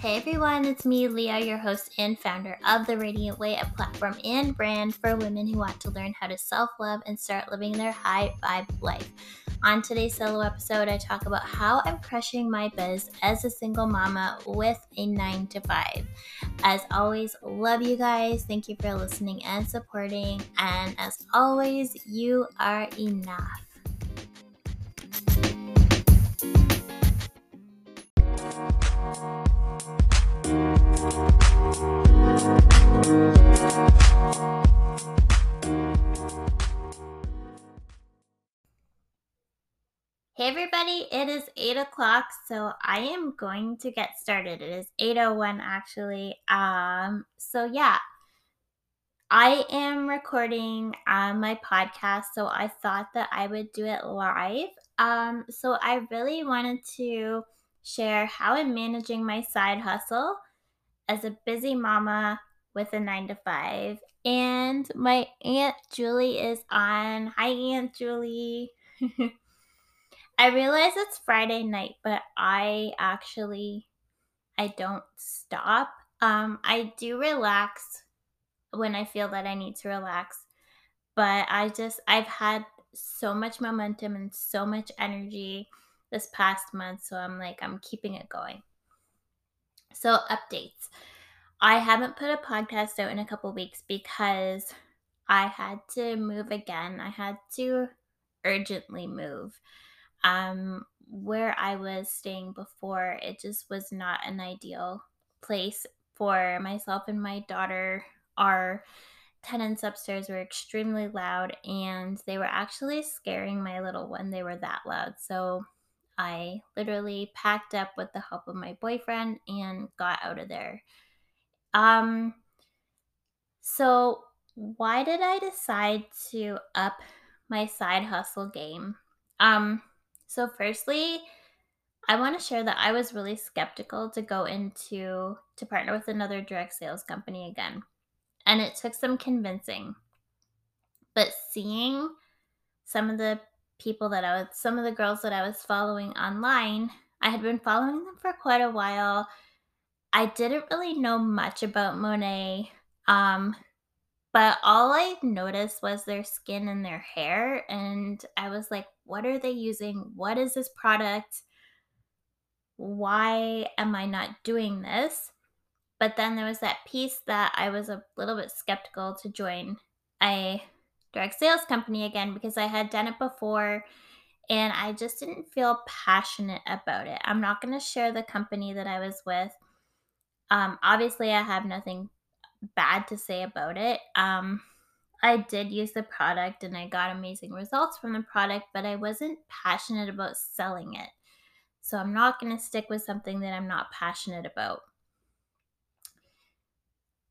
Hey everyone, it's me, Leah, your host and founder of The Radiant Way, a platform and brand for women who want to learn how to self love and start living their high vibe life. On today's solo episode, I talk about how I'm crushing my biz as a single mama with a 9 to 5. As always, love you guys. Thank you for listening and supporting. And as always, you are enough. Hey everybody, it is 8 o'clock, so I am going to get started. It is 8.01 actually. Um, so yeah, I am recording um, my podcast, so I thought that I would do it live. Um, so I really wanted to share how I'm managing my side hustle as a busy mama with a nine to five. And my Aunt Julie is on. Hi, Aunt Julie. I realize it's Friday night, but I actually I don't stop. Um, I do relax when I feel that I need to relax, but I just I've had so much momentum and so much energy this past month, so I'm like I'm keeping it going. So updates. I haven't put a podcast out in a couple weeks because I had to move again. I had to urgently move um, where I was staying before, it just was not an ideal place for myself and my daughter. Our tenants upstairs were extremely loud and they were actually scaring my little one. They were that loud. So I literally packed up with the help of my boyfriend and got out of there. Um so why did I decide to up my side hustle game? Um so, firstly, I want to share that I was really skeptical to go into to partner with another direct sales company again. And it took some convincing. But seeing some of the people that I was some of the girls that I was following online, I had been following them for quite a while. I didn't really know much about Monat, Um, but all I noticed was their skin and their hair. And I was like, what are they using? What is this product? Why am I not doing this? But then there was that piece that I was a little bit skeptical to join a direct sales company again because I had done it before and I just didn't feel passionate about it. I'm not going to share the company that I was with. Um, obviously, I have nothing bad to say about it. Um, I did use the product and I got amazing results from the product, but I wasn't passionate about selling it. So I'm not going to stick with something that I'm not passionate about.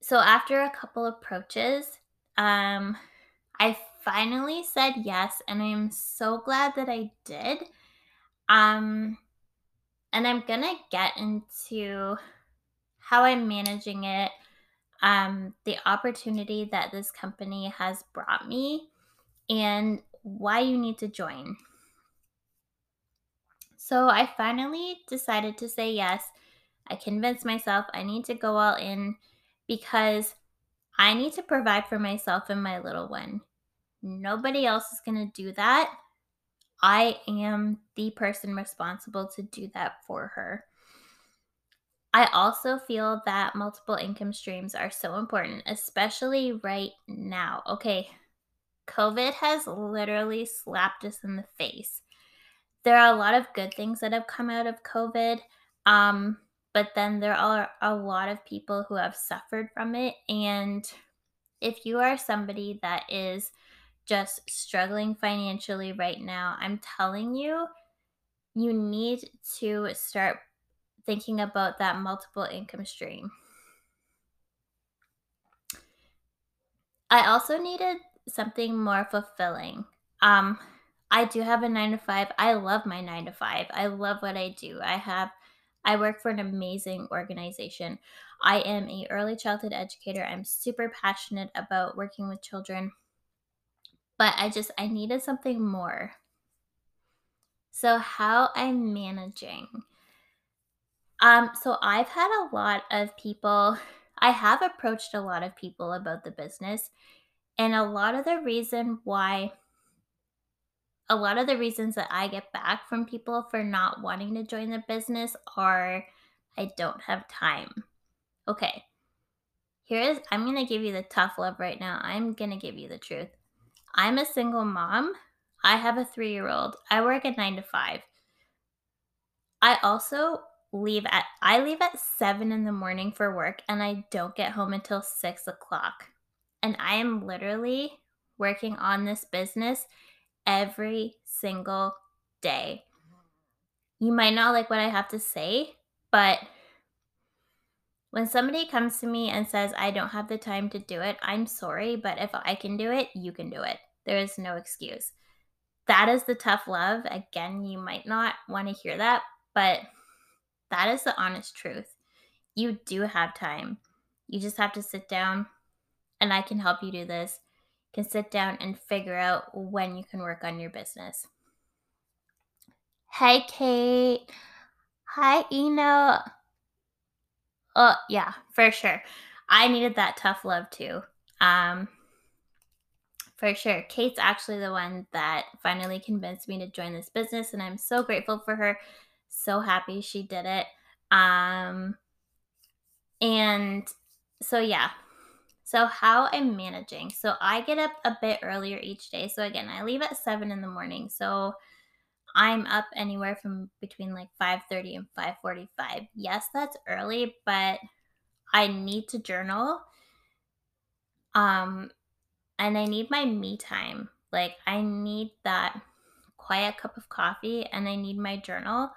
So after a couple approaches, um, I finally said yes, and I'm so glad that I did. Um, and I'm gonna get into how I'm managing it, um, the opportunity that this company has brought me and why you need to join. So I finally decided to say yes. I convinced myself I need to go all in because I need to provide for myself and my little one. Nobody else is going to do that. I am the person responsible to do that for her. I also feel that multiple income streams are so important, especially right now. Okay, COVID has literally slapped us in the face. There are a lot of good things that have come out of COVID, um, but then there are a lot of people who have suffered from it. And if you are somebody that is just struggling financially right now, I'm telling you, you need to start thinking about that multiple income stream. I also needed something more fulfilling. Um, I do have a nine to five. I love my nine to five. I love what I do. I have, I work for an amazing organization. I am a early childhood educator. I'm super passionate about working with children, but I just I needed something more. So how I'm managing Um, so I've had a lot of people I have approached a lot of people about the business, and a lot of the reason why a lot of the reasons that I get back from people for not wanting to join the business are I don't have time. Okay. Here is I'm going to give you the tough love right now. I'm going to give you the truth. I'm a single mom. I have a 3-year-old. I work at 9 to 5. I also leave at I leave at 7 in the morning for work and I don't get home until 6 o'clock. And I am literally working on this business every single day. You might not like what I have to say, but when somebody comes to me and says, I don't have the time to do it, I'm sorry, but if I can do it, you can do it. There is no excuse. That is the tough love. Again, you might not want to hear that, but that is the honest truth. You do have time. You just have to sit down, and I can help you do this. Can sit down and figure out when you can work on your business. Hey, Kate. Hi, Eno. Oh, yeah, for sure. I needed that tough love too. Um, for sure. Kate's actually the one that finally convinced me to join this business, and I'm so grateful for her. So happy she did it. Um, and so, yeah. So, how I'm managing. So, I get up a bit earlier each day. So, again, I leave at 7 in the morning. So, I'm up anywhere from between like 5:30 and 5:45. Yes, that's early, but I need to journal. Um and I need my me time. Like I need that quiet cup of coffee and I need my journal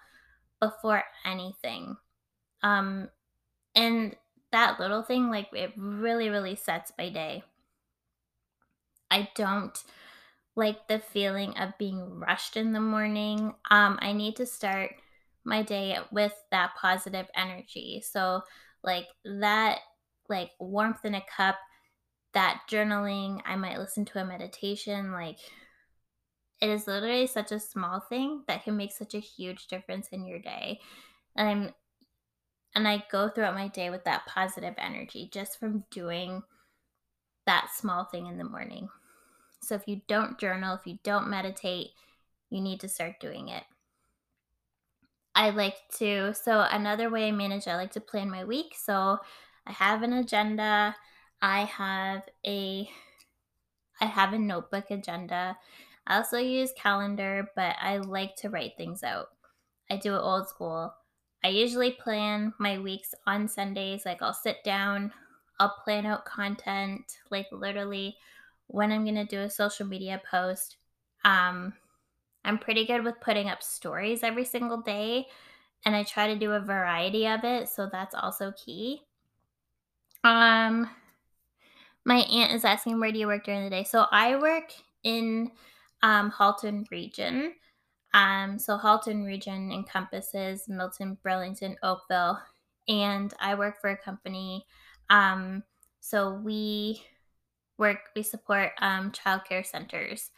before anything. Um and that little thing like it really really sets my day. I don't like the feeling of being rushed in the morning. Um, I need to start my day with that positive energy. So, like that, like warmth in a cup, that journaling, I might listen to a meditation. Like, it is literally such a small thing that can make such a huge difference in your day. And I'm, and I go throughout my day with that positive energy just from doing that small thing in the morning. So if you don't journal, if you don't meditate, you need to start doing it. I like to, so another way I manage, I like to plan my week. So I have an agenda. I have a I have a notebook agenda. I also use calendar, but I like to write things out. I do it old school. I usually plan my weeks on Sundays. Like I'll sit down, I'll plan out content, like literally when I'm going to do a social media post. Um, I'm pretty good with putting up stories every single day, and I try to do a variety of it, so that's also key. Um, my aunt is asking where do you work during the day? So I work in um, Halton region. Um, so Halton region encompasses Milton, Burlington, Oakville, and I work for a company. Um, so we work, we support um, childcare centers.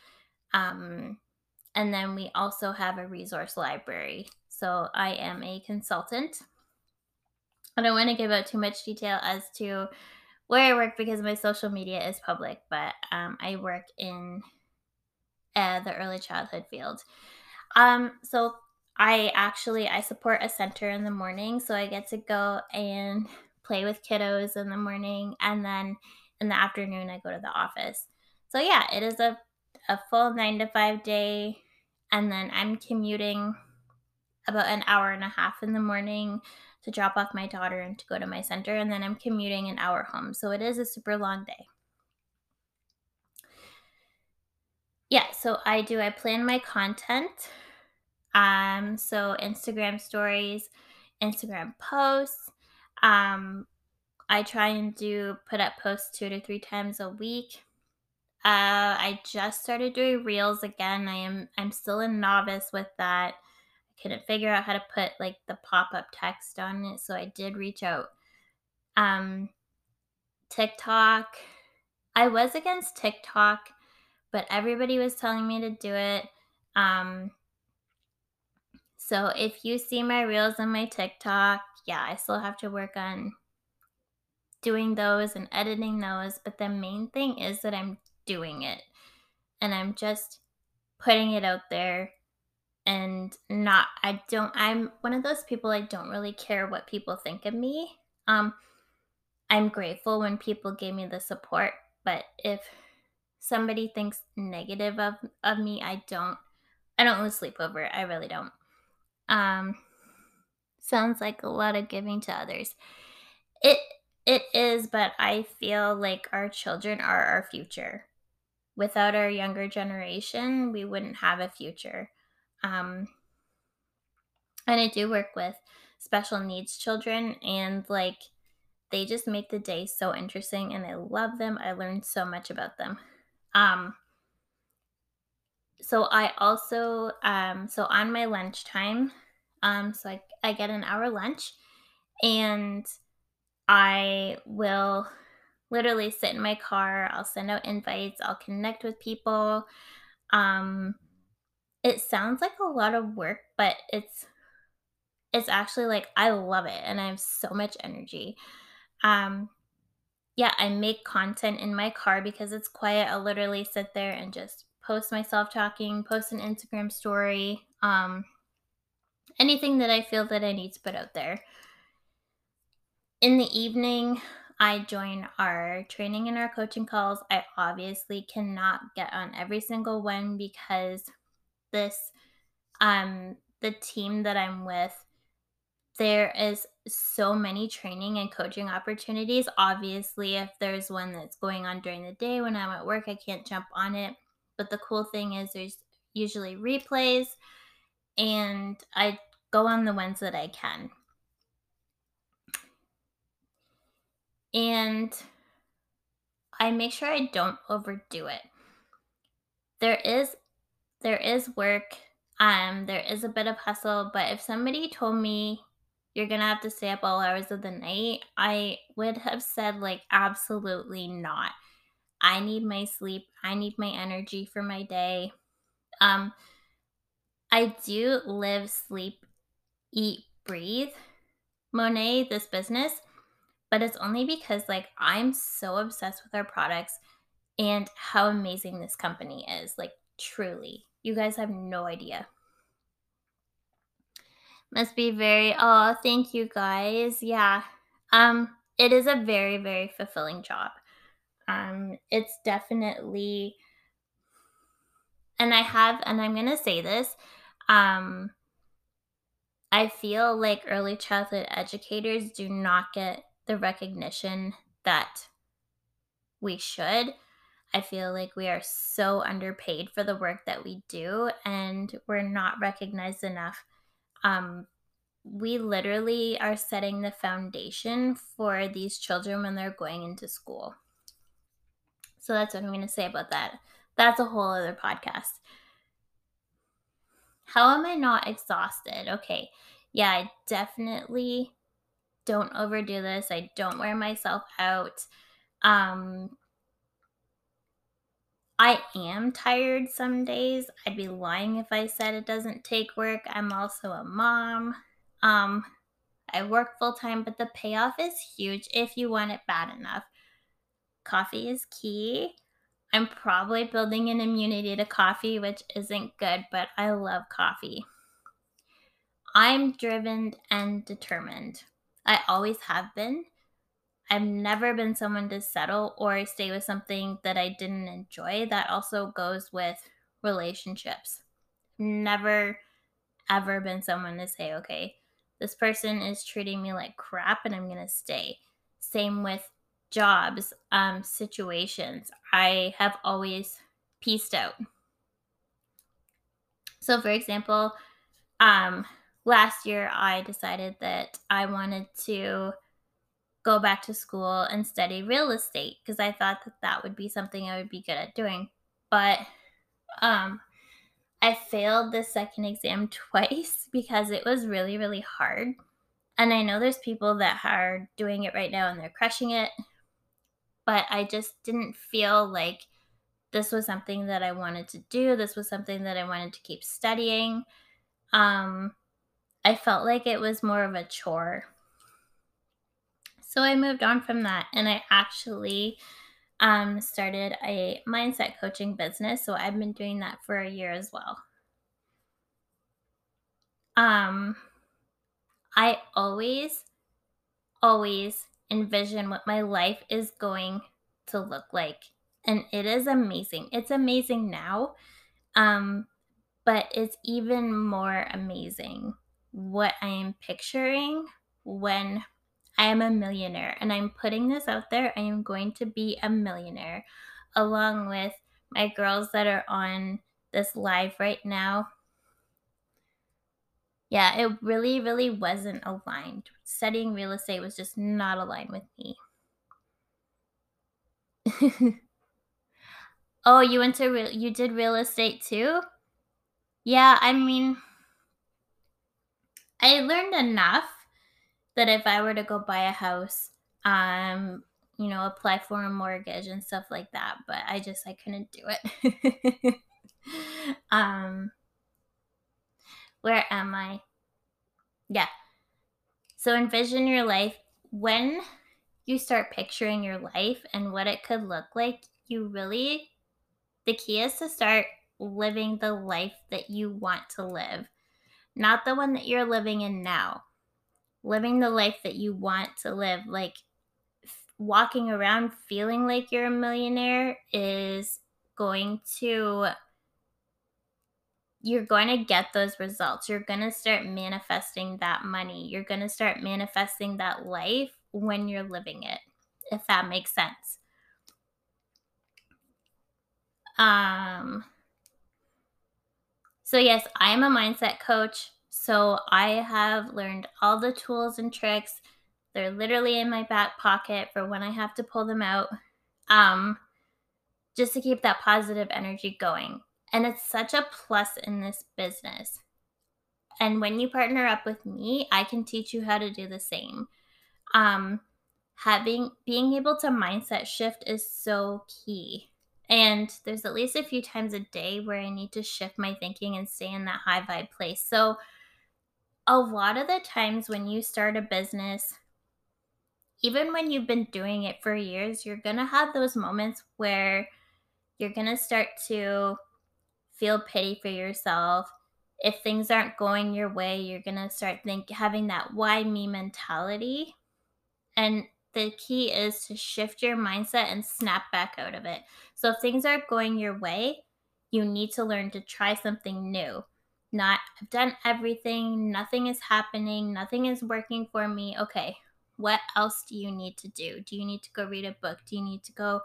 Um, and then we also have a resource library. So I am a consultant. I don't want to give out too much detail as to where I work because my social media is public, but um, I work in uh, the early childhood field. Um, so I actually I support a center in the morning, so I get to go and play with kiddos in the morning, and then in the afternoon I go to the office. So yeah, it is a a full nine to five day, and then I'm commuting about an hour and a half in the morning to drop off my daughter and to go to my center, and then I'm commuting an hour home. So it is a super long day. Yeah, so I do, I plan my content. Um, so Instagram stories, Instagram posts. Um, I try and do put up posts two to three times a week. Uh, I just started doing reels again. I am I'm still a novice with that I couldn't figure out how to put like the pop-up text on it so i did reach out um tiktok i was against tiktok but everybody was telling me to do it um So if you see my reels on my TikTok, yeah, I still have to work on doing those and editing those. But the main thing is that I'm doing it and I'm just putting it out there and not I don't I'm one of those people I don't really care what people think of me. Um I'm grateful when people gave me the support, but if somebody thinks negative of of me, I don't I don't lose sleep over it. I really don't. Um sounds like a lot of giving to others. It it is, but I feel like our children are our future. Without our younger generation, we wouldn't have a future. Um, and I do work with special needs children, and like they just make the day so interesting, and I love them. I learned so much about them. Um, so I also, um, so on my lunchtime, um, so I, I get an hour lunch, and I will literally sit in my car. I'll send out invites. I'll connect with people. Um, it sounds like a lot of work, but it's it's actually like I love it and I have so much energy. Um yeah, I make content in my car because it's quiet. I'll literally sit there and just post myself talking, post an Instagram story, um anything that I feel that I need to put out there. In the evening, I join our training and our coaching calls. I obviously cannot get on every single one because this um the team that I'm with there is so many training and coaching opportunities. Obviously, if there's one that's going on during the day when I'm at work, I can't jump on it. But the cool thing is there's usually replays and I go on the ones that I can. And I make sure I don't overdo it. There is there is work, um, there is a bit of hustle, but if somebody told me you're gonna have to stay up all hours of the night, I would have said, like, absolutely not. I need my sleep, I need my energy for my day. Um, I do live, sleep, eat, breathe Monat, this business, but it's only because, like, I'm so obsessed with our products and how amazing this company is. Like, truly. You guys have no idea. Must be very oh, thank you guys. Yeah. Um it is a very very fulfilling job. Um it's definitely and I have and I'm going to say this um I feel like early childhood educators do not get the recognition that we should. I feel like we are so underpaid for the work that we do and we're not recognized enough. Um, we literally are setting the foundation for these children when they're going into school. So that's what I'm going to say about that. That's a whole other podcast. How am I not exhausted? Okay. Yeah, I definitely don't overdo this. I don't wear myself out. Um, I am tired some days. I'd be lying if I said it doesn't take work. I'm also a mom. Um, I work full time, but the payoff is huge if you want it bad enough. Coffee is key. I'm probably building an immunity to coffee, which isn't good, but I love coffee. I'm driven and determined. I always have been. I've never been someone to settle or stay with something that I didn't enjoy. That also goes with relationships. Never, ever been someone to say, okay, this person is treating me like crap and I'm going to stay. Same with jobs, um, situations. I have always pieced out. So, for example, um, last year I decided that I wanted to go back to school and study real estate because I thought that that would be something I would be good at doing. But um, I failed the second exam twice because it was really, really hard. And I know there's people that are doing it right now and they're crushing it. But I just didn't feel like this was something that I wanted to do. This was something that I wanted to keep studying. Um, I felt like it was more of a chore. So I moved on from that and I actually um, started a mindset coaching business. So I've been doing that for a year as well. Um, I always, always envision what my life is going to look like. And it is amazing. It's amazing now. Um, but it's even more amazing what I am picturing when I am a millionaire. And I'm putting this out there. I am going to be a millionaire along with my girls that are on this live right now. Yeah, it really, really wasn't aligned. Studying real estate was just not aligned with me. oh, you went to real, you did real estate too? Yeah, I mean, I learned enough that if I were to go buy a house, um, you know, apply for a mortgage and stuff like that, but I just I couldn't do it. um where am I? Yeah. So envision your life when you start picturing your life and what it could look like, you really the key is to start living the life that you want to live, not the one that you're living in now living the life that you want to live, like walking around feeling like you're a millionaire is going to you're going to get those results. You're going to start manifesting that money. You're going to start manifesting that life when you're living it, if that makes sense. Um so yes, I'm a mindset coach. So I have learned all the tools and tricks. They're literally in my back pocket for when I have to pull them out. Um, just to keep that positive energy going. And it's such a plus in this business. And when you partner up with me, I can teach you how to do the same. Um, having being able to mindset shift is so key. And there's at least a few times a day where I need to shift my thinking and stay in that high vibe place. So a lot of the times when you start a business, even when you've been doing it for years, you're going to have those moments where you're going to start to feel pity for yourself. If things aren't going your way, you're going to start think having that why me mentality. And the key is to shift your mindset and snap back out of it. So if things aren't going your way, you need to learn to try something new not I've done everything, nothing is happening, nothing is working for me. Okay, what else do you need to do? Do you need to go read a book? Do you need to go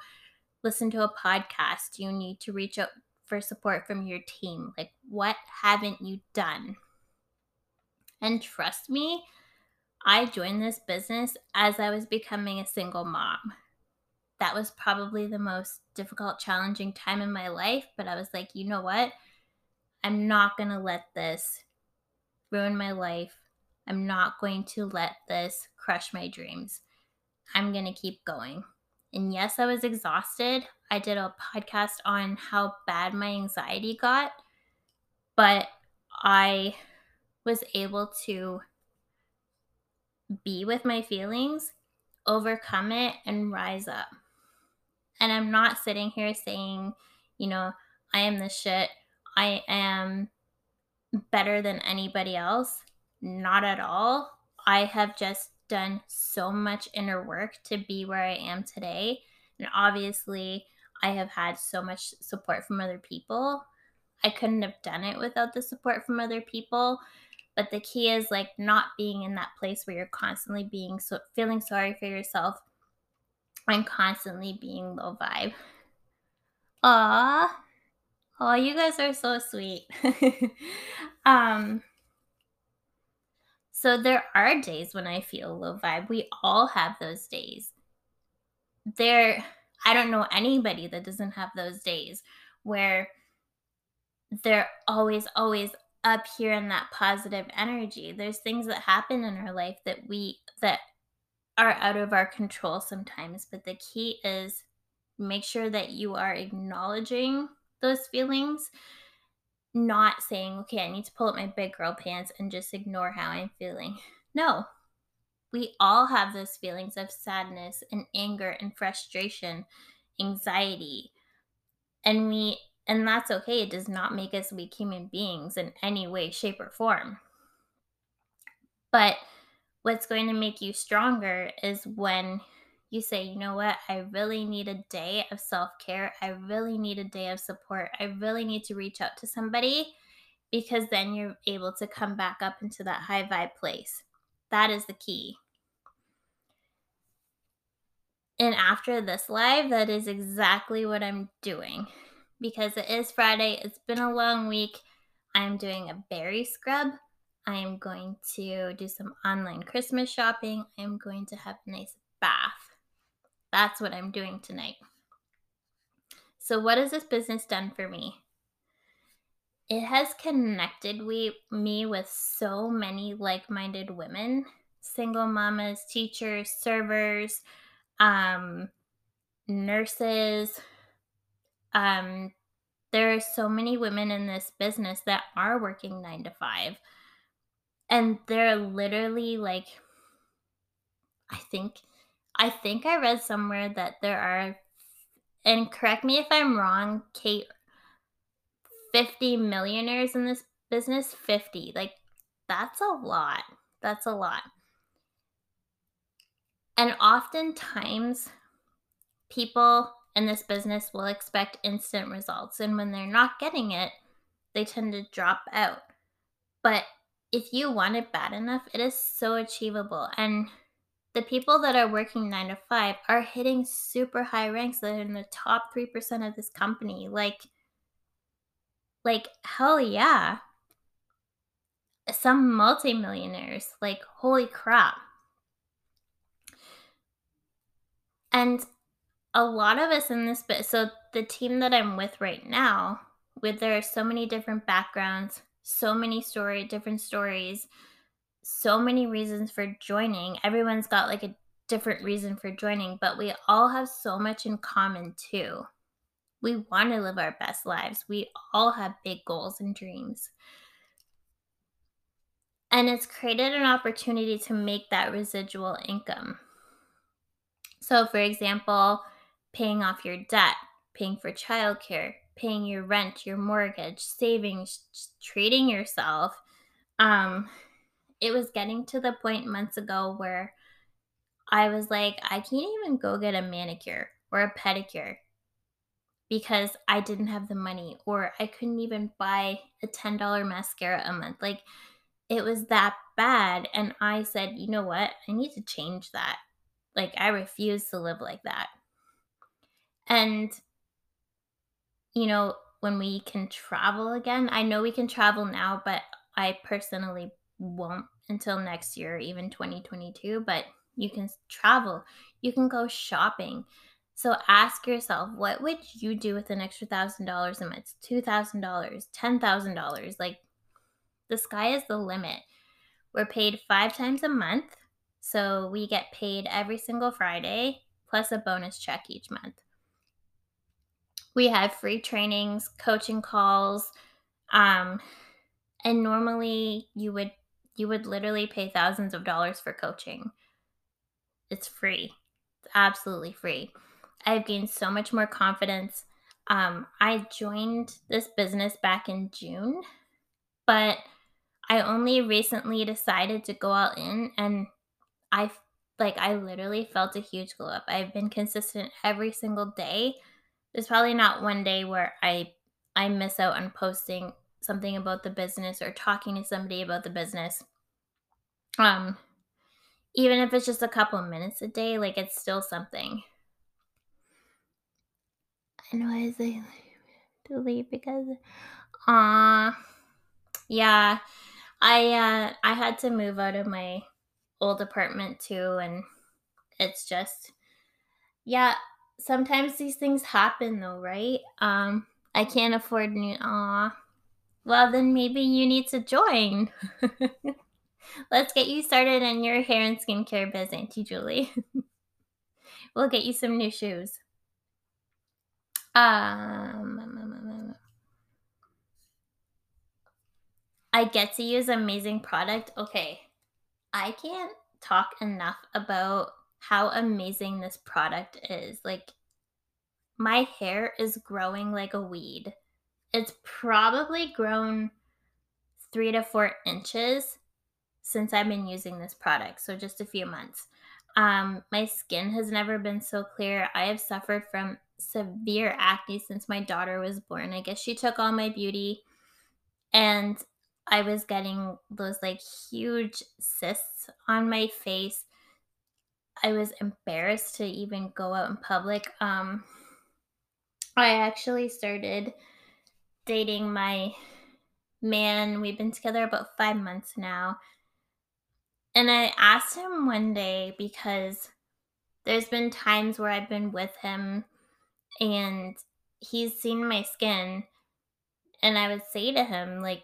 listen to a podcast? Do you need to reach out for support from your team? Like, what haven't you done? And trust me, I joined this business as I was becoming a single mom. That was probably the most difficult, challenging time in my life, but I was like, you know what? I'm not going to let this ruin my life. I'm not going to let this crush my dreams. I'm going to keep going. And yes, I was exhausted. I did a podcast on how bad my anxiety got, but I was able to be with my feelings, overcome it, and rise up. And I'm not sitting here saying, you know, I am the shit I am better than anybody else. Not at all. I have just done so much inner work to be where I am today. And obviously, I have had so much support from other people. I couldn't have done it without the support from other people. But the key is like not being in that place where you're constantly being so feeling sorry for yourself and constantly being low vibe. Ah. Oh, you guys are so sweet. um so there are days when I feel low vibe. We all have those days. There I don't know anybody that doesn't have those days where they're always always up here in that positive energy. There's things that happen in our life that we that are out of our control sometimes, but the key is make sure that you are acknowledging those feelings not saying, okay, I need to pull up my big girl pants and just ignore how I'm feeling. No. We all have those feelings of sadness and anger and frustration, anxiety. And we and that's okay. It does not make us weak human beings in any way, shape, or form. But what's going to make you stronger is when you say, you know what, I really need a day of self care. I really need a day of support. I really need to reach out to somebody because then you're able to come back up into that high vibe place. That is the key. And after this live, that is exactly what I'm doing because it is Friday. It's been a long week. I'm doing a berry scrub. I am going to do some online Christmas shopping. I am going to have a nice bath. That's what I'm doing tonight. So, what has this business done for me? It has connected we, me with so many like minded women single mamas, teachers, servers, um, nurses. Um, there are so many women in this business that are working nine to five. And they're literally like, I think I think I read somewhere that there are, and correct me if I'm wrong, Kate, 50 millionaires in this business. 50. Like, that's a lot. That's a lot. And oftentimes, people in this business will expect instant results. And when they're not getting it, they tend to drop out. But if you want it bad enough, it is so achievable. And the people that are working nine to five are hitting super high ranks that are in the top 3% of this company. Like, like, hell yeah. Some multimillionaires, like, holy crap. And a lot of us in this bit, so the team that I'm with right now, with there are so many different backgrounds, so many story, different stories, so many reasons for joining. Everyone's got like a different reason for joining, but we all have so much in common too. We want to live our best lives. We all have big goals and dreams. And it's created an opportunity to make that residual income. So, for example, paying off your debt, paying for childcare, paying your rent, your mortgage, savings, treating yourself, um, it was getting to the point months ago where I was like, I can't even go get a manicure or a pedicure because I didn't have the money or I couldn't even buy a $10 mascara a month. Like it was that bad. And I said, you know what? I need to change that. Like I refuse to live like that. And, you know, when we can travel again, I know we can travel now, but I personally won't until next year, even 2022, but you can travel, you can go shopping. So ask yourself, what would you do with an extra thousand dollars a month? Two thousand dollars, ten thousand dollars. Like the sky is the limit. We're paid five times a month. So we get paid every single Friday plus a bonus check each month. We have free trainings, coaching calls, um, and normally you would you would literally pay thousands of dollars for coaching. It's free. It's absolutely free. I've gained so much more confidence. Um, I joined this business back in June, but I only recently decided to go all in and I like I literally felt a huge glow up. I've been consistent every single day. There's probably not one day where I I miss out on posting something about the business or talking to somebody about the business um even if it's just a couple of minutes a day like it's still something. I know i say to leave because uh yeah i uh i had to move out of my old apartment too and it's just yeah sometimes these things happen though right? Um i can't afford new aw well, then maybe you need to join. Let's get you started in your hair and skincare biz, Auntie Julie. we'll get you some new shoes. Um, mm, mm, mm, I get to use amazing product. Okay. I can't talk enough about how amazing this product is. Like my hair is growing like a weed. It's probably grown 3 to 4 inches since I've been using this product, so just a few months. Um, my skin has never been so clear. I have suffered from severe acne since my daughter was born. I guess she took all my beauty and I was getting those like huge cysts on my face. I was embarrassed to even go out in public. Um, I actually started dating my man. We've been together about five months now. And I asked him one day because there's been times where I've been with him and he's seen my skin. And I would say to him, like,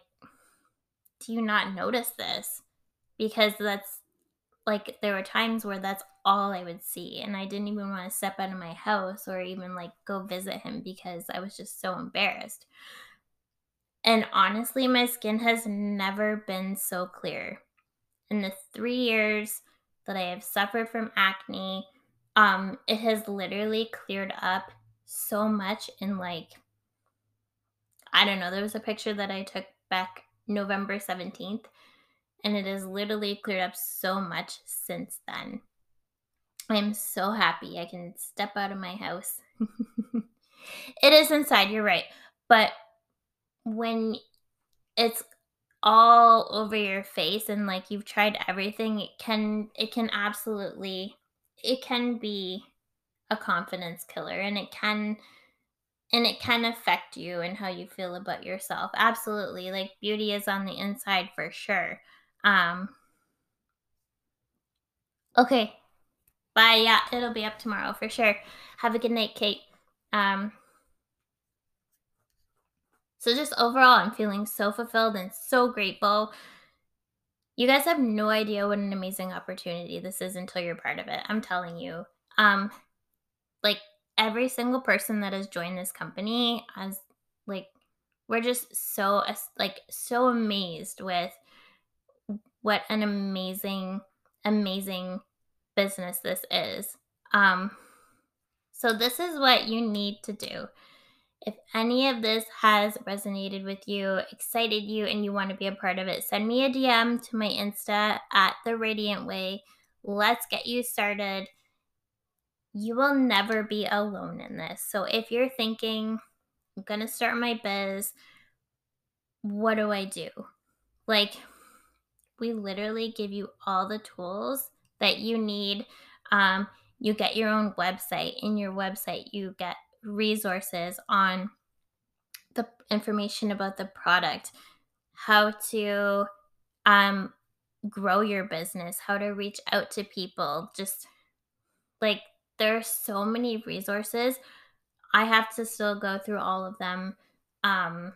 do you not notice this? Because that's like, there were times where that's all I would see. And I didn't even want to step out of my house or even like go visit him because I was just so embarrassed. And honestly, my skin has never been so clear. In the three years that I have suffered from acne, um, it has literally cleared up so much in like, I don't know, there was a picture that I took back November 17th, and it has literally cleared up so much since then. I'm so happy I can step out of my house. it is inside, you're right. But when it's all over your face and like you've tried everything, it can it can absolutely it can be a confidence killer and it can and it can affect you and how you feel about yourself. Absolutely. Like beauty is on the inside for sure. Um Okay. Bye. Yeah, it'll be up tomorrow for sure. Have a good night, Kate. Um so just overall, I'm feeling so fulfilled and so grateful. You guys have no idea what an amazing opportunity this is until you're part of it. I'm telling you. Um like every single person that has joined this company as like we're just so like so amazed with what an amazing amazing business this is. Um so this is what you need to do. If any of this has resonated with you, excited you, and you want to be a part of it, send me a DM to my Insta at The Radiant Way. Let's get you started. You will never be alone in this. So if you're thinking, I'm going to start my biz, what do I do? Like, we literally give you all the tools that you need. Um, you get your own website. In your website, you get resources on the information about the product, how to um, grow your business, how to reach out to people. Just like there are so many resources. I have to still go through all of them. Um,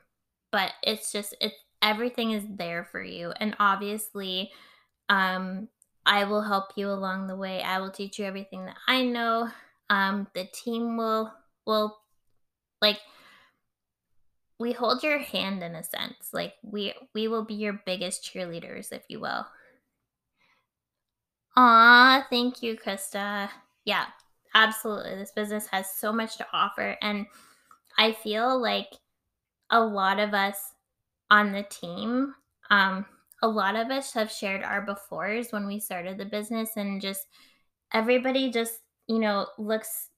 but it's just it's everything is there for you. And obviously, um, I will help you along the way. I will teach you everything that I know. Um, the team will will like we hold your hand in a sense. Like we we will be your biggest cheerleaders, if you will. ah thank you, Krista. Yeah, absolutely. This business has so much to offer. And I feel like a lot of us on the team, um, a lot of us have shared our befores when we started the business and just everybody just, you know, looks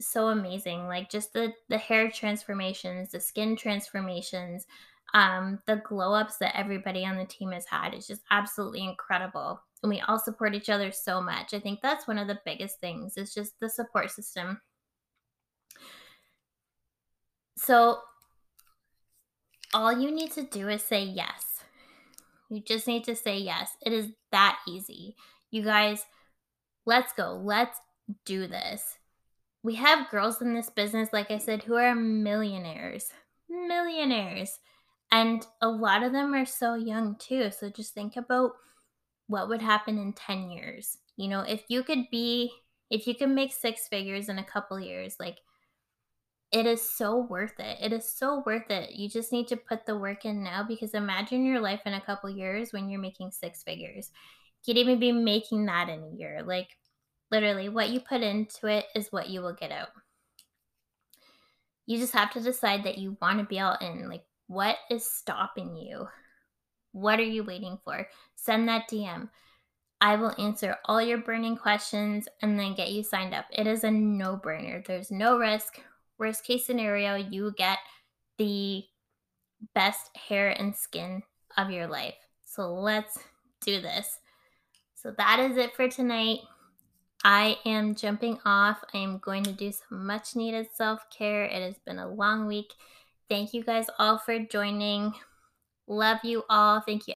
so amazing like just the the hair transformations the skin transformations um the glow ups that everybody on the team has had is just absolutely incredible and we all support each other so much. I think that's one of the biggest things is just the support system. So all you need to do is say yes. You just need to say yes. It is that easy. You guys let's go. Let's do this we have girls in this business, like I said, who are millionaires. Millionaires. And a lot of them are so young too. So just think about what would happen in 10 years. You know, if you could be, if you can make six figures in a couple years, like it is so worth it. It is so worth it. You just need to put the work in now because imagine your life in a couple years when you're making six figures. You could even be making that in a year. Like literally, what you put into it is what you will get out. You just have to decide that you want to be all in. Like, what is stopping you? What are you waiting for? Send that DM. I will answer all your burning questions and then get you signed up. It is a no brainer. There's no risk. Worst case scenario, you get the best hair and skin of your life. So let's do this. So that is it for tonight. I am jumping off. I am going to do some much needed self care. It has been a long week. Thank you guys all for joining. Love you all. Thank you